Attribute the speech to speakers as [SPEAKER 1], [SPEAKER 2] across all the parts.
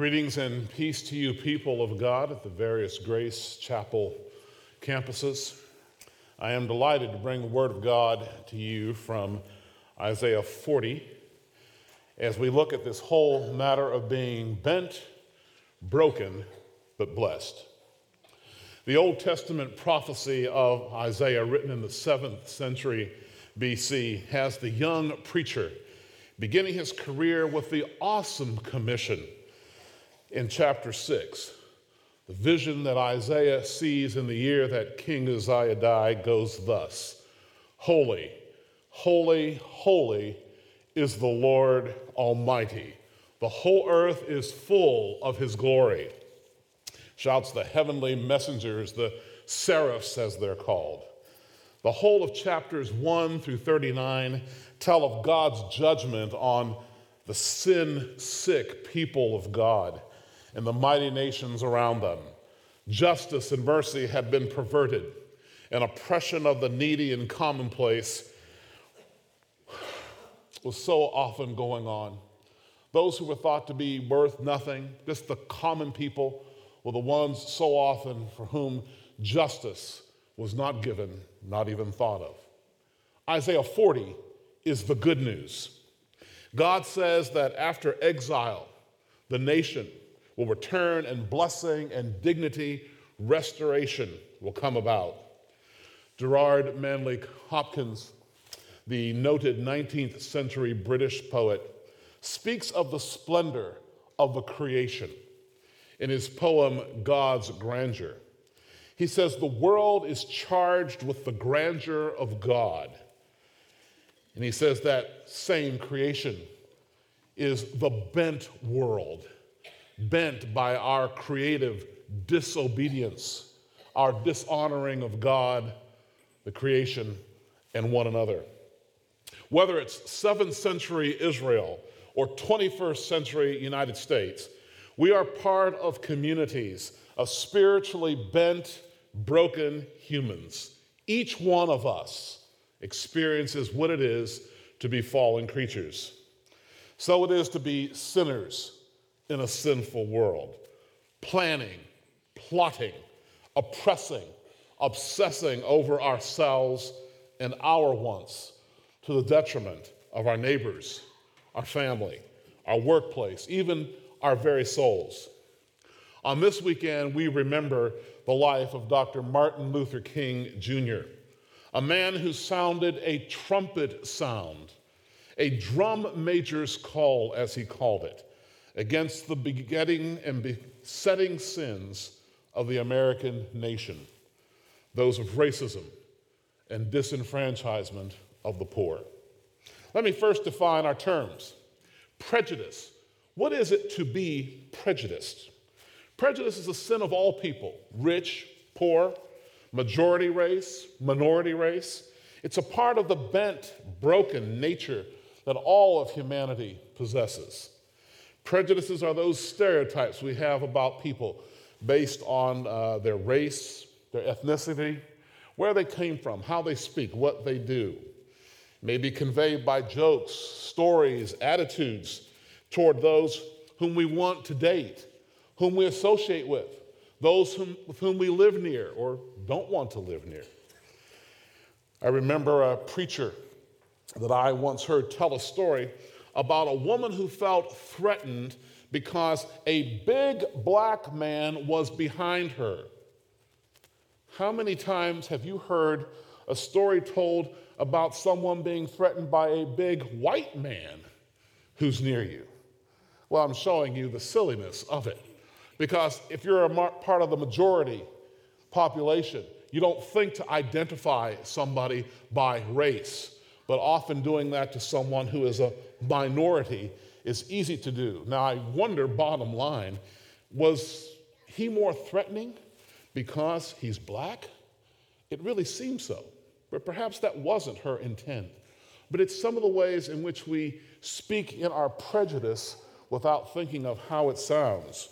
[SPEAKER 1] Greetings and peace to you, people of God, at the various Grace Chapel campuses. I am delighted to bring the Word of God to you from Isaiah 40 as we look at this whole matter of being bent, broken, but blessed. The Old Testament prophecy of Isaiah, written in the seventh century BC, has the young preacher beginning his career with the awesome commission in chapter 6. The vision that Isaiah sees in the year that King Uzziah died goes thus Holy, holy, holy is the Lord Almighty. The whole earth is full of his glory. Shouts the heavenly messengers, the seraphs as they're called. The whole of chapters 1 through 39 tell of God's judgment on the sin sick people of God and the mighty nations around them. Justice and mercy had been perverted, and oppression of the needy and commonplace was so often going on. Those who were thought to be worth nothing, just the common people, were the ones so often for whom justice was not given, not even thought of. Isaiah 40 is the good news. God says that after exile, the nation will return and blessing and dignity, restoration will come about. Gerard Manley Hopkins, the noted 19th century British poet, speaks of the splendor of the creation in his poem God's Grandeur. He says, The world is charged with the grandeur of God. And he says that same creation is the bent world bent by our creative disobedience, our dishonoring of God, the creation, and one another. Whether it's 7th century Israel or 21st century United States, we are part of communities of spiritually bent, broken humans. Each one of us experiences what it is to be fallen creatures. So it is to be sinners in a sinful world, planning, plotting, oppressing, obsessing over ourselves and our wants to the detriment of our neighbors, our family, our workplace, even our very souls. On this weekend, we remember the life of Dr. Martin Luther King Jr., a man who sounded a trumpet sound, a drum major's call, as he called it, against the begetting and besetting sins of the American nation, those of racism and disenfranchisement of the poor. Let me first define our terms. Prejudice. What is it to be prejudiced? Prejudice is a sin of all people rich, poor, majority race, minority race. It's a part of the bent, broken nature that all of humanity possesses. Prejudices are those stereotypes we have about people based on uh, their race, their ethnicity, where they came from, how they speak, what they do. May be conveyed by jokes, stories, attitudes toward those whom we want to date, whom we associate with, those whom, with whom we live near or don't want to live near. I remember a preacher that I once heard tell a story about a woman who felt threatened because a big black man was behind her. How many times have you heard a story told about someone being threatened by a big white man who's near you? Well, I'm showing you the silliness of it. Because if you're a part of the majority population, you don't think to identify somebody by race, but often doing that to someone who is a minority is easy to do. Now, I wonder, bottom line, was he more threatening because he's black? It really seems so, but perhaps that wasn't her intent. But it's some of the ways in which we speak in our prejudice without thinking of how it sounds.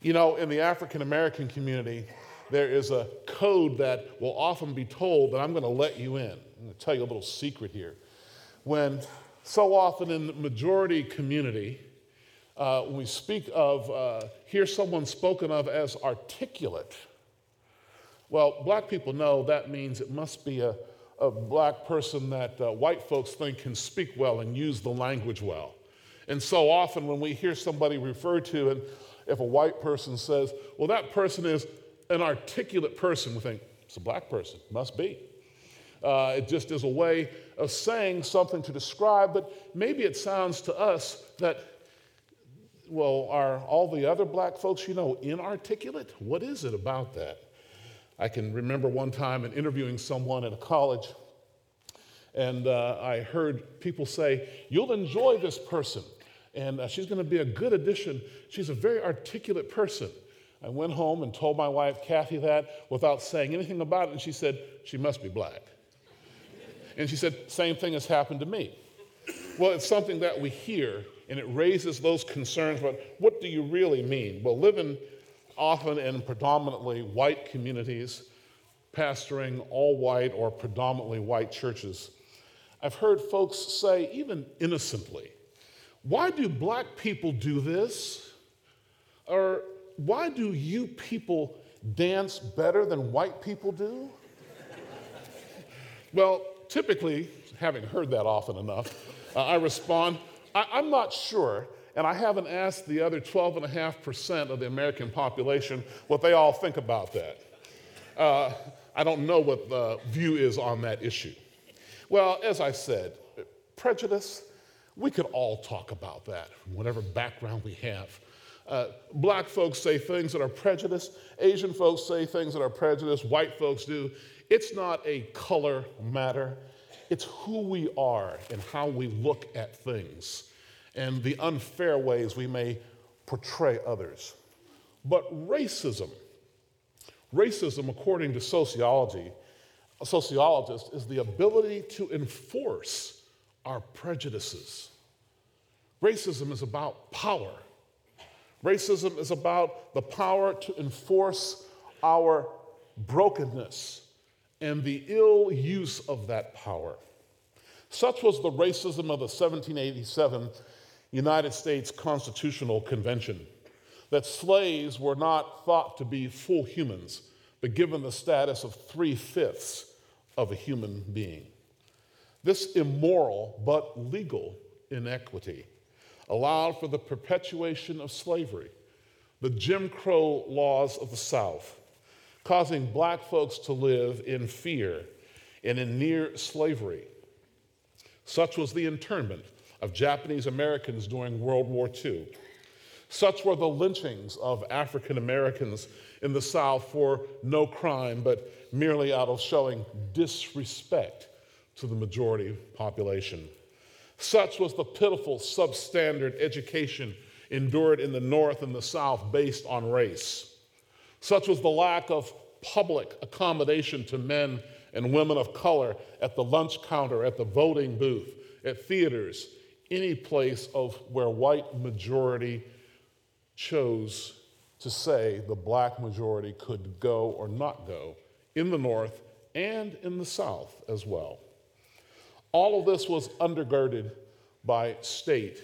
[SPEAKER 1] You know, in the African American community, there is a code that will often be told that I'm going to let you in. I'm going to tell you a little secret here. When so often in the majority community, uh, we speak of, uh, hear someone spoken of as articulate, well, black people know that means it must be a, a black person that uh, white folks think can speak well and use the language well. And so often when we hear somebody referred to, and if a white person says, well, that person is an articulate person, we think, it's a black person, must be. Uh, it just is a way of saying something to describe, but maybe it sounds to us that, well, are all the other black folks you know inarticulate? What is it about that? I can remember one time in interviewing someone at a college, and uh, I heard people say, You'll enjoy this person, and uh, she's going to be a good addition. She's a very articulate person. I went home and told my wife, Kathy, that without saying anything about it, and she said, She must be black. And she said, Same thing has happened to me. Well, it's something that we hear, and it raises those concerns about what do you really mean? Well, living often in predominantly white communities, pastoring all white or predominantly white churches, I've heard folks say, even innocently, why do black people do this? Or why do you people dance better than white people do? well, typically, having heard that often enough, uh, I respond, I- I'm not sure. And I haven't asked the other 12.5% of the American population what they all think about that. Uh, I don't know what the view is on that issue. Well, as I said, prejudice, we could all talk about that, whatever background we have. Uh, black folks say things that are prejudiced, Asian folks say things that are prejudiced, white folks do. It's not a color matter, it's who we are and how we look at things and the unfair ways we may portray others. But racism, racism, according to sociology, a sociologist, is the ability to enforce our prejudices. Racism is about power. Racism is about the power to enforce our brokenness and the ill use of that power. Such was the racism of the 1787 United States Constitutional Convention that slaves were not thought to be full humans, but given the status of three fifths of a human being. This immoral but legal inequity allowed for the perpetuation of slavery, the Jim Crow laws of the South, causing black folks to live in fear and in near slavery. Such was the internment of Japanese Americans during World War II. Such were the lynchings of African Americans in the South for no crime, but merely out of showing disrespect to the majority population. Such was the pitiful substandard education endured in the North and the South based on race. Such was the lack of public accommodation to men and women of color at the lunch counter, at the voting booth, at theaters, any place of where white majority chose to say the black majority could go or not go in the North and in the South as well. All of this was undergirded by state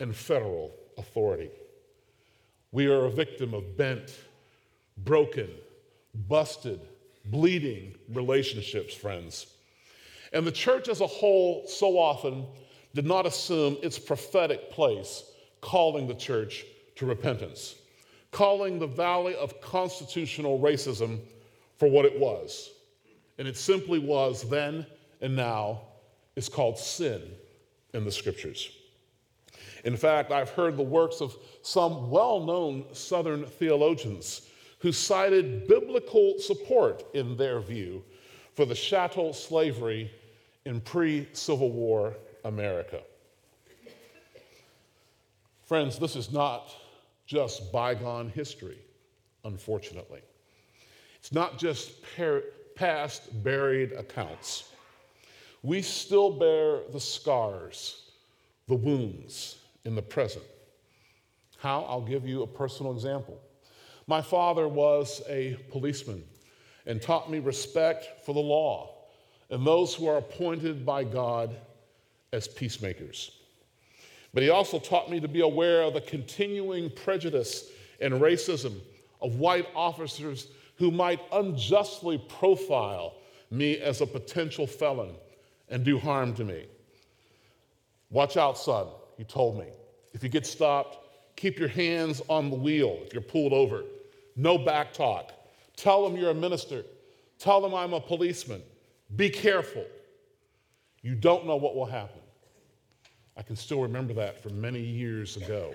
[SPEAKER 1] and federal authority. We are a victim of bent, broken, busted, bleeding relationships, friends. And the church as a whole so often did not assume its prophetic place, calling the church to repentance, calling the valley of constitutional racism for what it was. And it simply was then and now is called sin in the scriptures. In fact, I've heard the works of some well known Southern theologians who cited biblical support in their view for the chattel slavery in pre Civil War America. Friends, this is not just bygone history, unfortunately. It's not just past buried accounts. We still bear the scars, the wounds in the present. How? I'll give you a personal example. My father was a policeman and taught me respect for the law and those who are appointed by God as peacemakers. But he also taught me to be aware of the continuing prejudice and racism of white officers who might unjustly profile me as a potential felon and do harm to me. Watch out, son, he told me. If you get stopped, keep your hands on the wheel if you're pulled over. No back talk. Tell them you're a minister. Tell them I'm a policeman. Be careful. You don't know what will happen. I can still remember that from many years ago.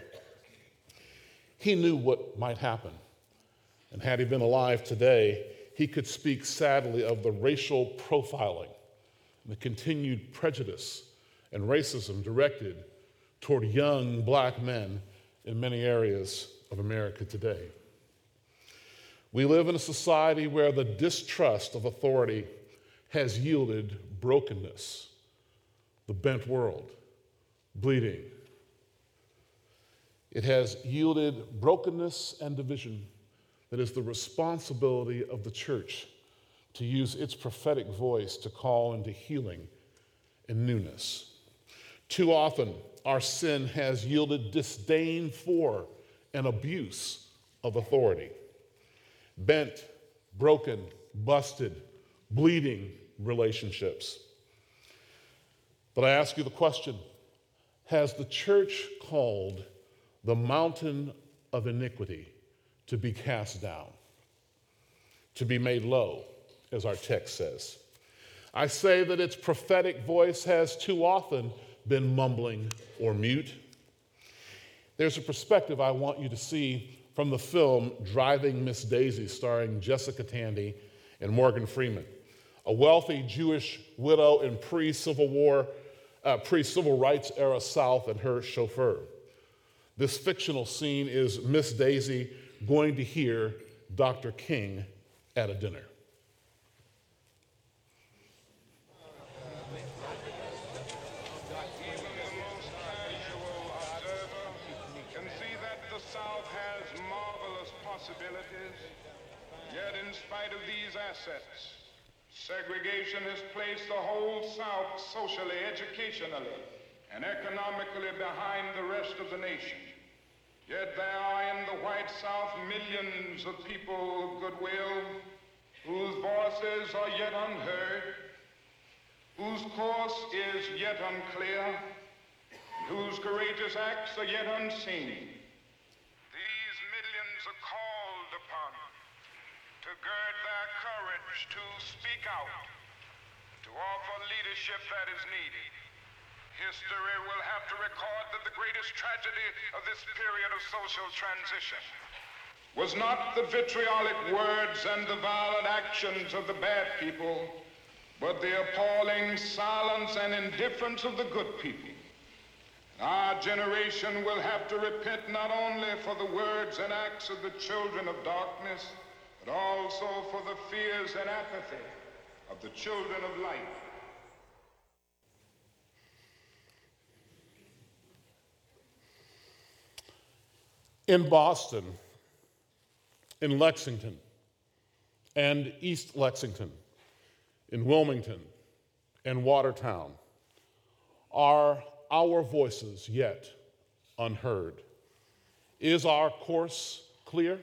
[SPEAKER 1] He knew what might happen. And had he been alive today, he could speak sadly of the racial profiling, the continued prejudice and racism directed toward young black men in many areas of America today. We live in a society where the distrust of authority has yielded brokenness, the bent world, bleeding. It has yielded brokenness and division that is the responsibility of the church to use its prophetic voice to call into healing and newness. Too often, our sin has yielded disdain for and abuse of authority. Bent, broken, busted, bleeding relationships. But I ask you the question Has the church called the mountain of iniquity to be cast down, to be made low, as our text says? I say that its prophetic voice has too often been mumbling or mute. There's a perspective I want you to see from the film Driving Miss Daisy, starring Jessica Tandy and Morgan Freeman. A wealthy Jewish widow in pre Civil War, uh, pre Civil Rights era South and her chauffeur. This fictional scene is Miss Daisy going to hear Dr. King at a dinner.
[SPEAKER 2] Assets. Segregation has placed the whole South socially, educationally, and economically behind the rest of the nation. Yet there are in the white South millions of people of goodwill whose voices are yet unheard, whose course is yet unclear, whose courageous acts are yet unseen. These millions are called upon to gird their to speak out, to offer leadership that is needed. History will have to record that the greatest tragedy of this period of social transition was not the vitriolic words and the violent actions of the bad people, but the appalling silence and indifference of the good people. Our generation will have to repent not only for the words and acts of the children of darkness, but also for the fears and apathy of the children of light.
[SPEAKER 1] In Boston, in Lexington, and East Lexington, in Wilmington, and Watertown, are our voices yet unheard? Is our course clear?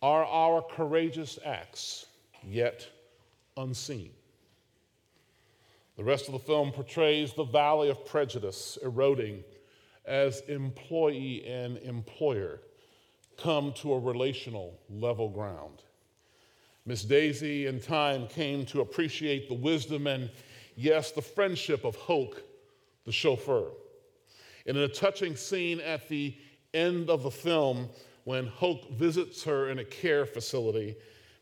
[SPEAKER 1] Are our courageous acts yet unseen? The rest of the film portrays the valley of prejudice eroding as employee and employer come to a relational level ground. Miss Daisy, in time, came to appreciate the wisdom and, yes, the friendship of Hoke, the chauffeur. And in a touching scene at the end of the film, when Hoke visits her in a care facility,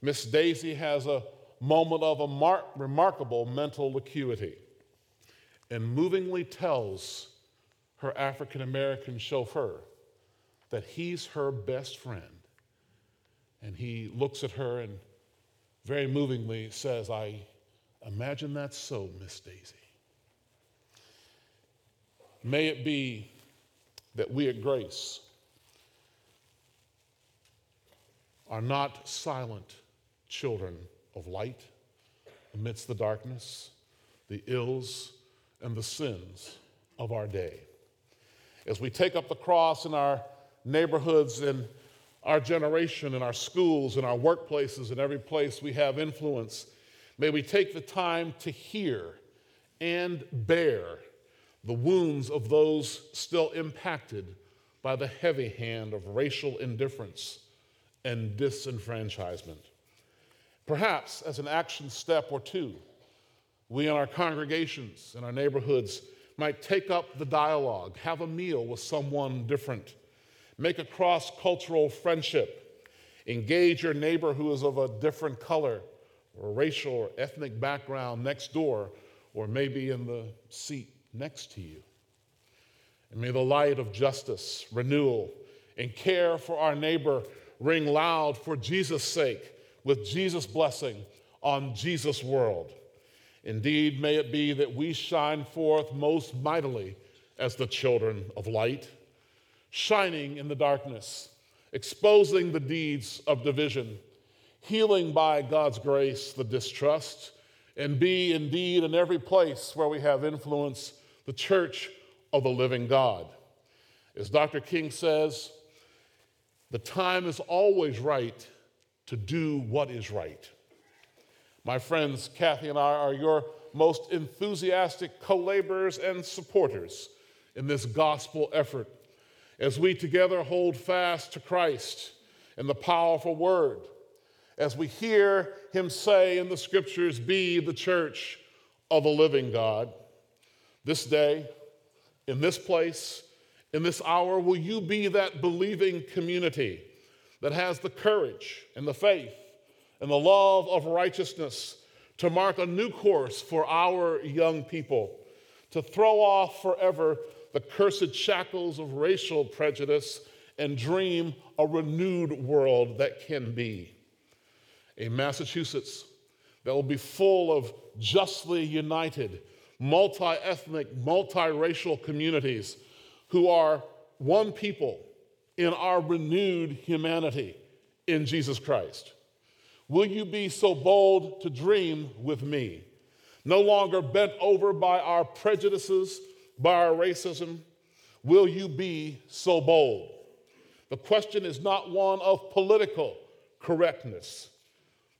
[SPEAKER 1] Miss Daisy has a moment of a mar- remarkable mental acuity and movingly tells her African American chauffeur that he's her best friend. And he looks at her and very movingly says, I imagine that's so, Miss Daisy. May it be that we at Grace are not silent children of light amidst the darkness, the ills, and the sins of our day. As we take up the cross in our neighborhoods and our generation, in our schools, in our workplaces, in every place we have influence, may we take the time to hear and bear the wounds of those still impacted by the heavy hand of racial indifference and disenfranchisement. Perhaps as an action step or two, we in our congregations and our neighborhoods might take up the dialogue, have a meal with someone different, make a cross cultural friendship, engage your neighbor who is of a different color or racial or ethnic background next door or maybe in the seat next to you. And may the light of justice, renewal, and care for our neighbor ring loud for Jesus' sake with Jesus' blessing on Jesus' world. Indeed, may it be that we shine forth most mightily as the children of light, shining in the darkness, exposing the deeds of division, healing by God's grace the distrust, and be indeed in every place where we have influence the church of the living God. As Dr. King says, the time is always right to do what is right. My friends, Kathy and I are your most enthusiastic co laborers and supporters in this gospel effort as we together hold fast to Christ and the powerful word, as we hear him say in the scriptures, Be the church of the living God. This day, in this place, in this hour, will you be that believing community that has the courage and the faith and the love of righteousness to mark a new course for our young people, to throw off forever the cursed shackles of racial prejudice and dream a renewed world that can be. A Massachusetts that will be full of justly united, multi ethnic, multiracial communities who are one people in our renewed humanity in Jesus Christ. Will you be so bold to dream with me? No longer bent over by our prejudices, by our racism. Will you be so bold? The question is not one of political correctness,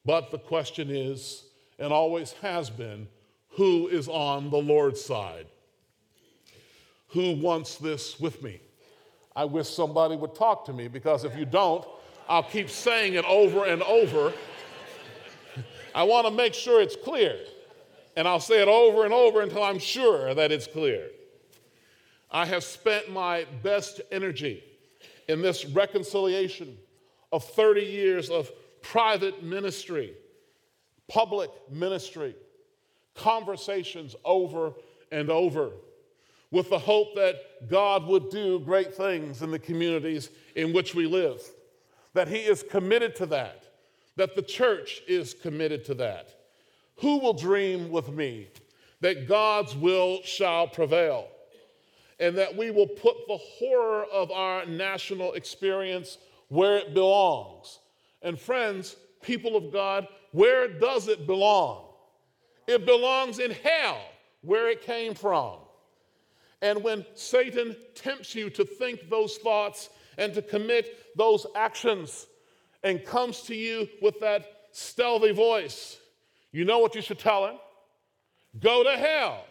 [SPEAKER 1] but the question is, and always has been, who is on the Lord's side? Who wants this with me? I wish somebody would talk to me because if you don't, I'll keep saying it over and over I want to make sure it's clear. And I'll say it over and over until I'm sure that it's clear. I have spent my best energy in this reconciliation of 30 years of private ministry, public ministry, conversations over and over, with the hope that God would do great things in the communities in which we live, that He is committed to that that the church is committed to that. Who will dream with me that God's will shall prevail and that we will put the horror of our national experience where it belongs? And, friends, people of God, where does it belong? It belongs in hell, where it came from. And when Satan tempts you to think those thoughts and to commit those actions, and comes to you with that stealthy voice, you know what you should tell him? Go to hell.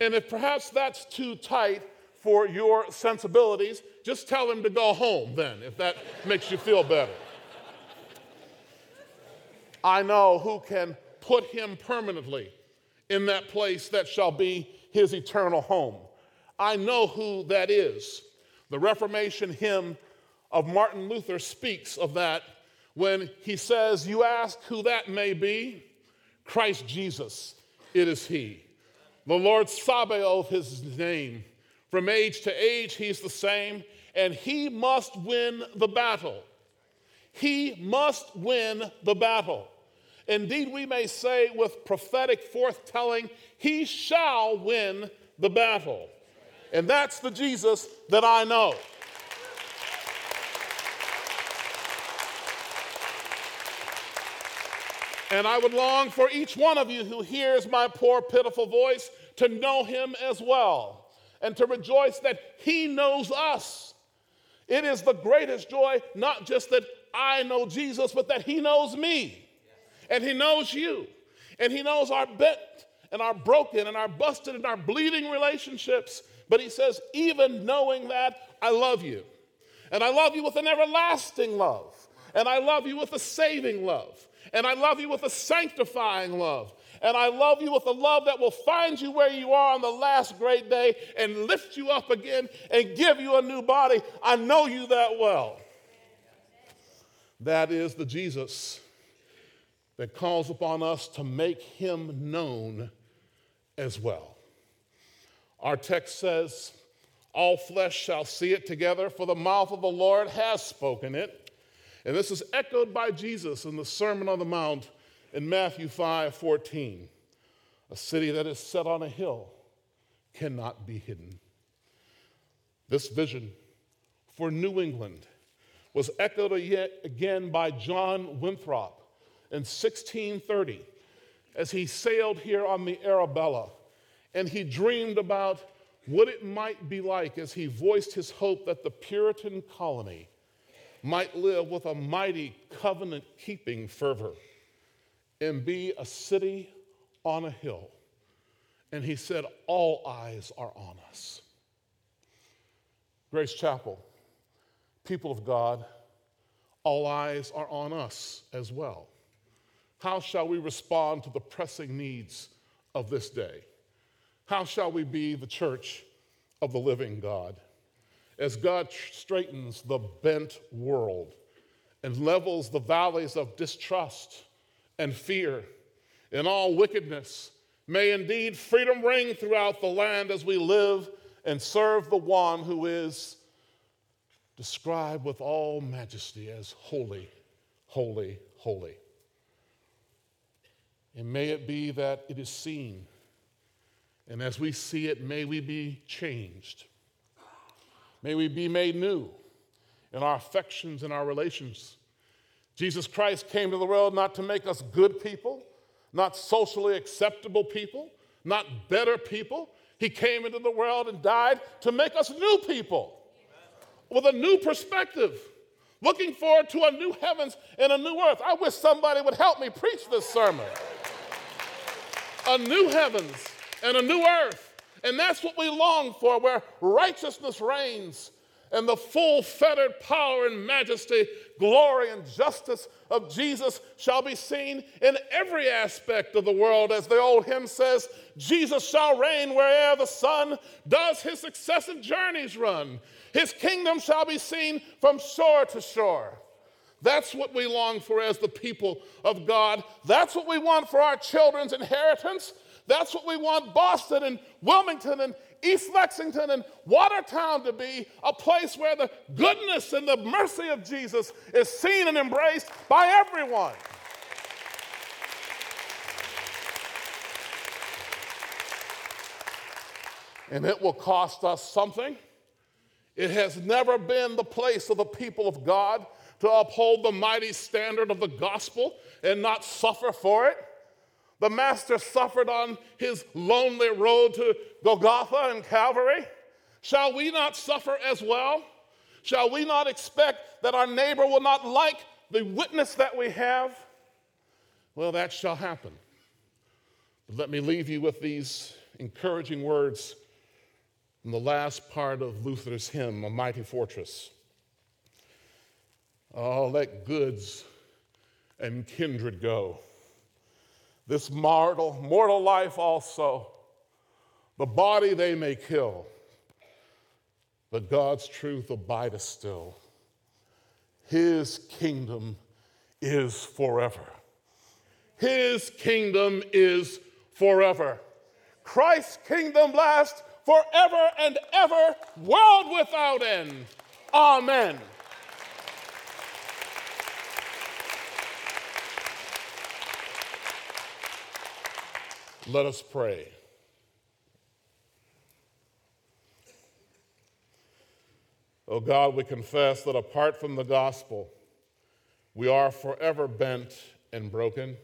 [SPEAKER 1] And if perhaps that's too tight for your sensibilities, just tell him to go home then, if that makes you feel better. I know who can put him permanently in that place that shall be his eternal home. I know who that is. The Reformation hymn of Martin Luther speaks of that when he says, You ask who that may be? Christ Jesus, it is he. The Lord Sabaoth is his name. From age to age, he's the same, and he must win the battle. He must win the battle. Indeed, we may say with prophetic forthtelling, he shall win the battle. And that's the Jesus that I know. And I would long for each one of you who hears my poor, pitiful voice to know him as well and to rejoice that He knows us. It is the greatest joy, not just that I know Jesus, but that He knows me and He knows you and He knows our bent and our broken and our busted and our bleeding relationships. But He says, even knowing that, I love you. And I love you with an everlasting love. And I love you with a saving love. And I love you with a sanctifying love. And I love you with a love that will find you where you are on the last great day and lift you up again and give you a new body. I know you that well. That is the Jesus that calls upon us to make him known as well. Our text says, All flesh shall see it together, for the mouth of the Lord has spoken it. And this is echoed by Jesus in the Sermon on the Mount in Matthew 5 14. A city that is set on a hill cannot be hidden. This vision for New England was echoed yet again by John Winthrop in 1630 as he sailed here on the Arabella and he dreamed about what it might be like as he voiced his hope that the Puritan colony might live with a mighty covenant keeping fervor and be a city on a hill. And he said, All eyes are on us. Grace Chapel, people of God, all eyes are on us as well. How shall we respond to the pressing needs of this day? How shall we be the church of the living God? As God straightens the bent world and levels the valleys of distrust and fear and all wickedness. May indeed freedom ring throughout the land as we live and serve the one who is described with all majesty as holy, holy, holy. And may it be that it is seen. And as we see it, may we be changed. May we be made new in our affections and our relations Jesus Christ came to the world not to make us good people, not socially acceptable people, not better people. He came into the world and died to make us new people with a new perspective, looking forward to a new heavens and a new earth. I wish somebody would help me preach this sermon. A new heavens and a new earth. And that's what we long for, where righteousness reigns and the full fettered power and majesty, glory and justice of Jesus shall be seen in every aspect of the world. As the old hymn says, Jesus shall reign where'er the sun does his successive journeys run. His kingdom shall be seen from shore to shore. That's what we long for as the people of God. That's what we want for our children's inheritance. That's what we want Boston and Wilmington and East Lexington and Watertown to be a place where the goodness and the mercy of Jesus is seen and embraced by everyone. And it will cost us something. It has never been the place of the people of God to uphold the mighty standard of the gospel and not suffer for it. The Master suffered on his lonely road to Golgotha and Calvary. Shall we not suffer as well? Shall we not expect that our neighbor will not like the witness that we have? Well, that shall happen. But let me leave you with these encouraging words in the last part of Luther's hymn, A Mighty Fortress. Oh, let goods and kindred go this mortal, mortal life also. The body they may kill, but God's truth abideth still. His kingdom is forever. His kingdom is forever. Christ's kingdom lasts forever and ever, world without end. Amen. Let us pray. Oh God, we confess that apart from the gospel, we are forever bent and broken.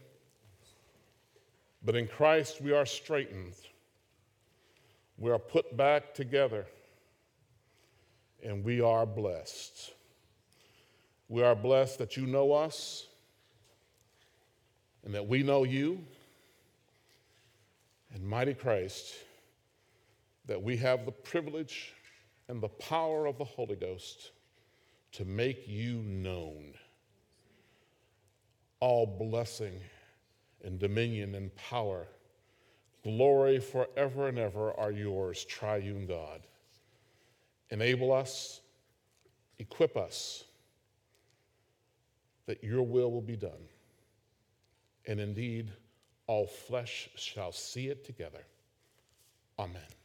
[SPEAKER 1] But in Christ, we are straightened. We are put back together and we are blessed. We are blessed that you know us and that we know you. And mighty Christ, that we have the privilege and the power of the Holy Ghost to make you known. All blessing and dominion and power, glory forever and ever are yours, triune God. Enable us, equip us, that your will will be done. And indeed, all flesh shall see it together. Amen.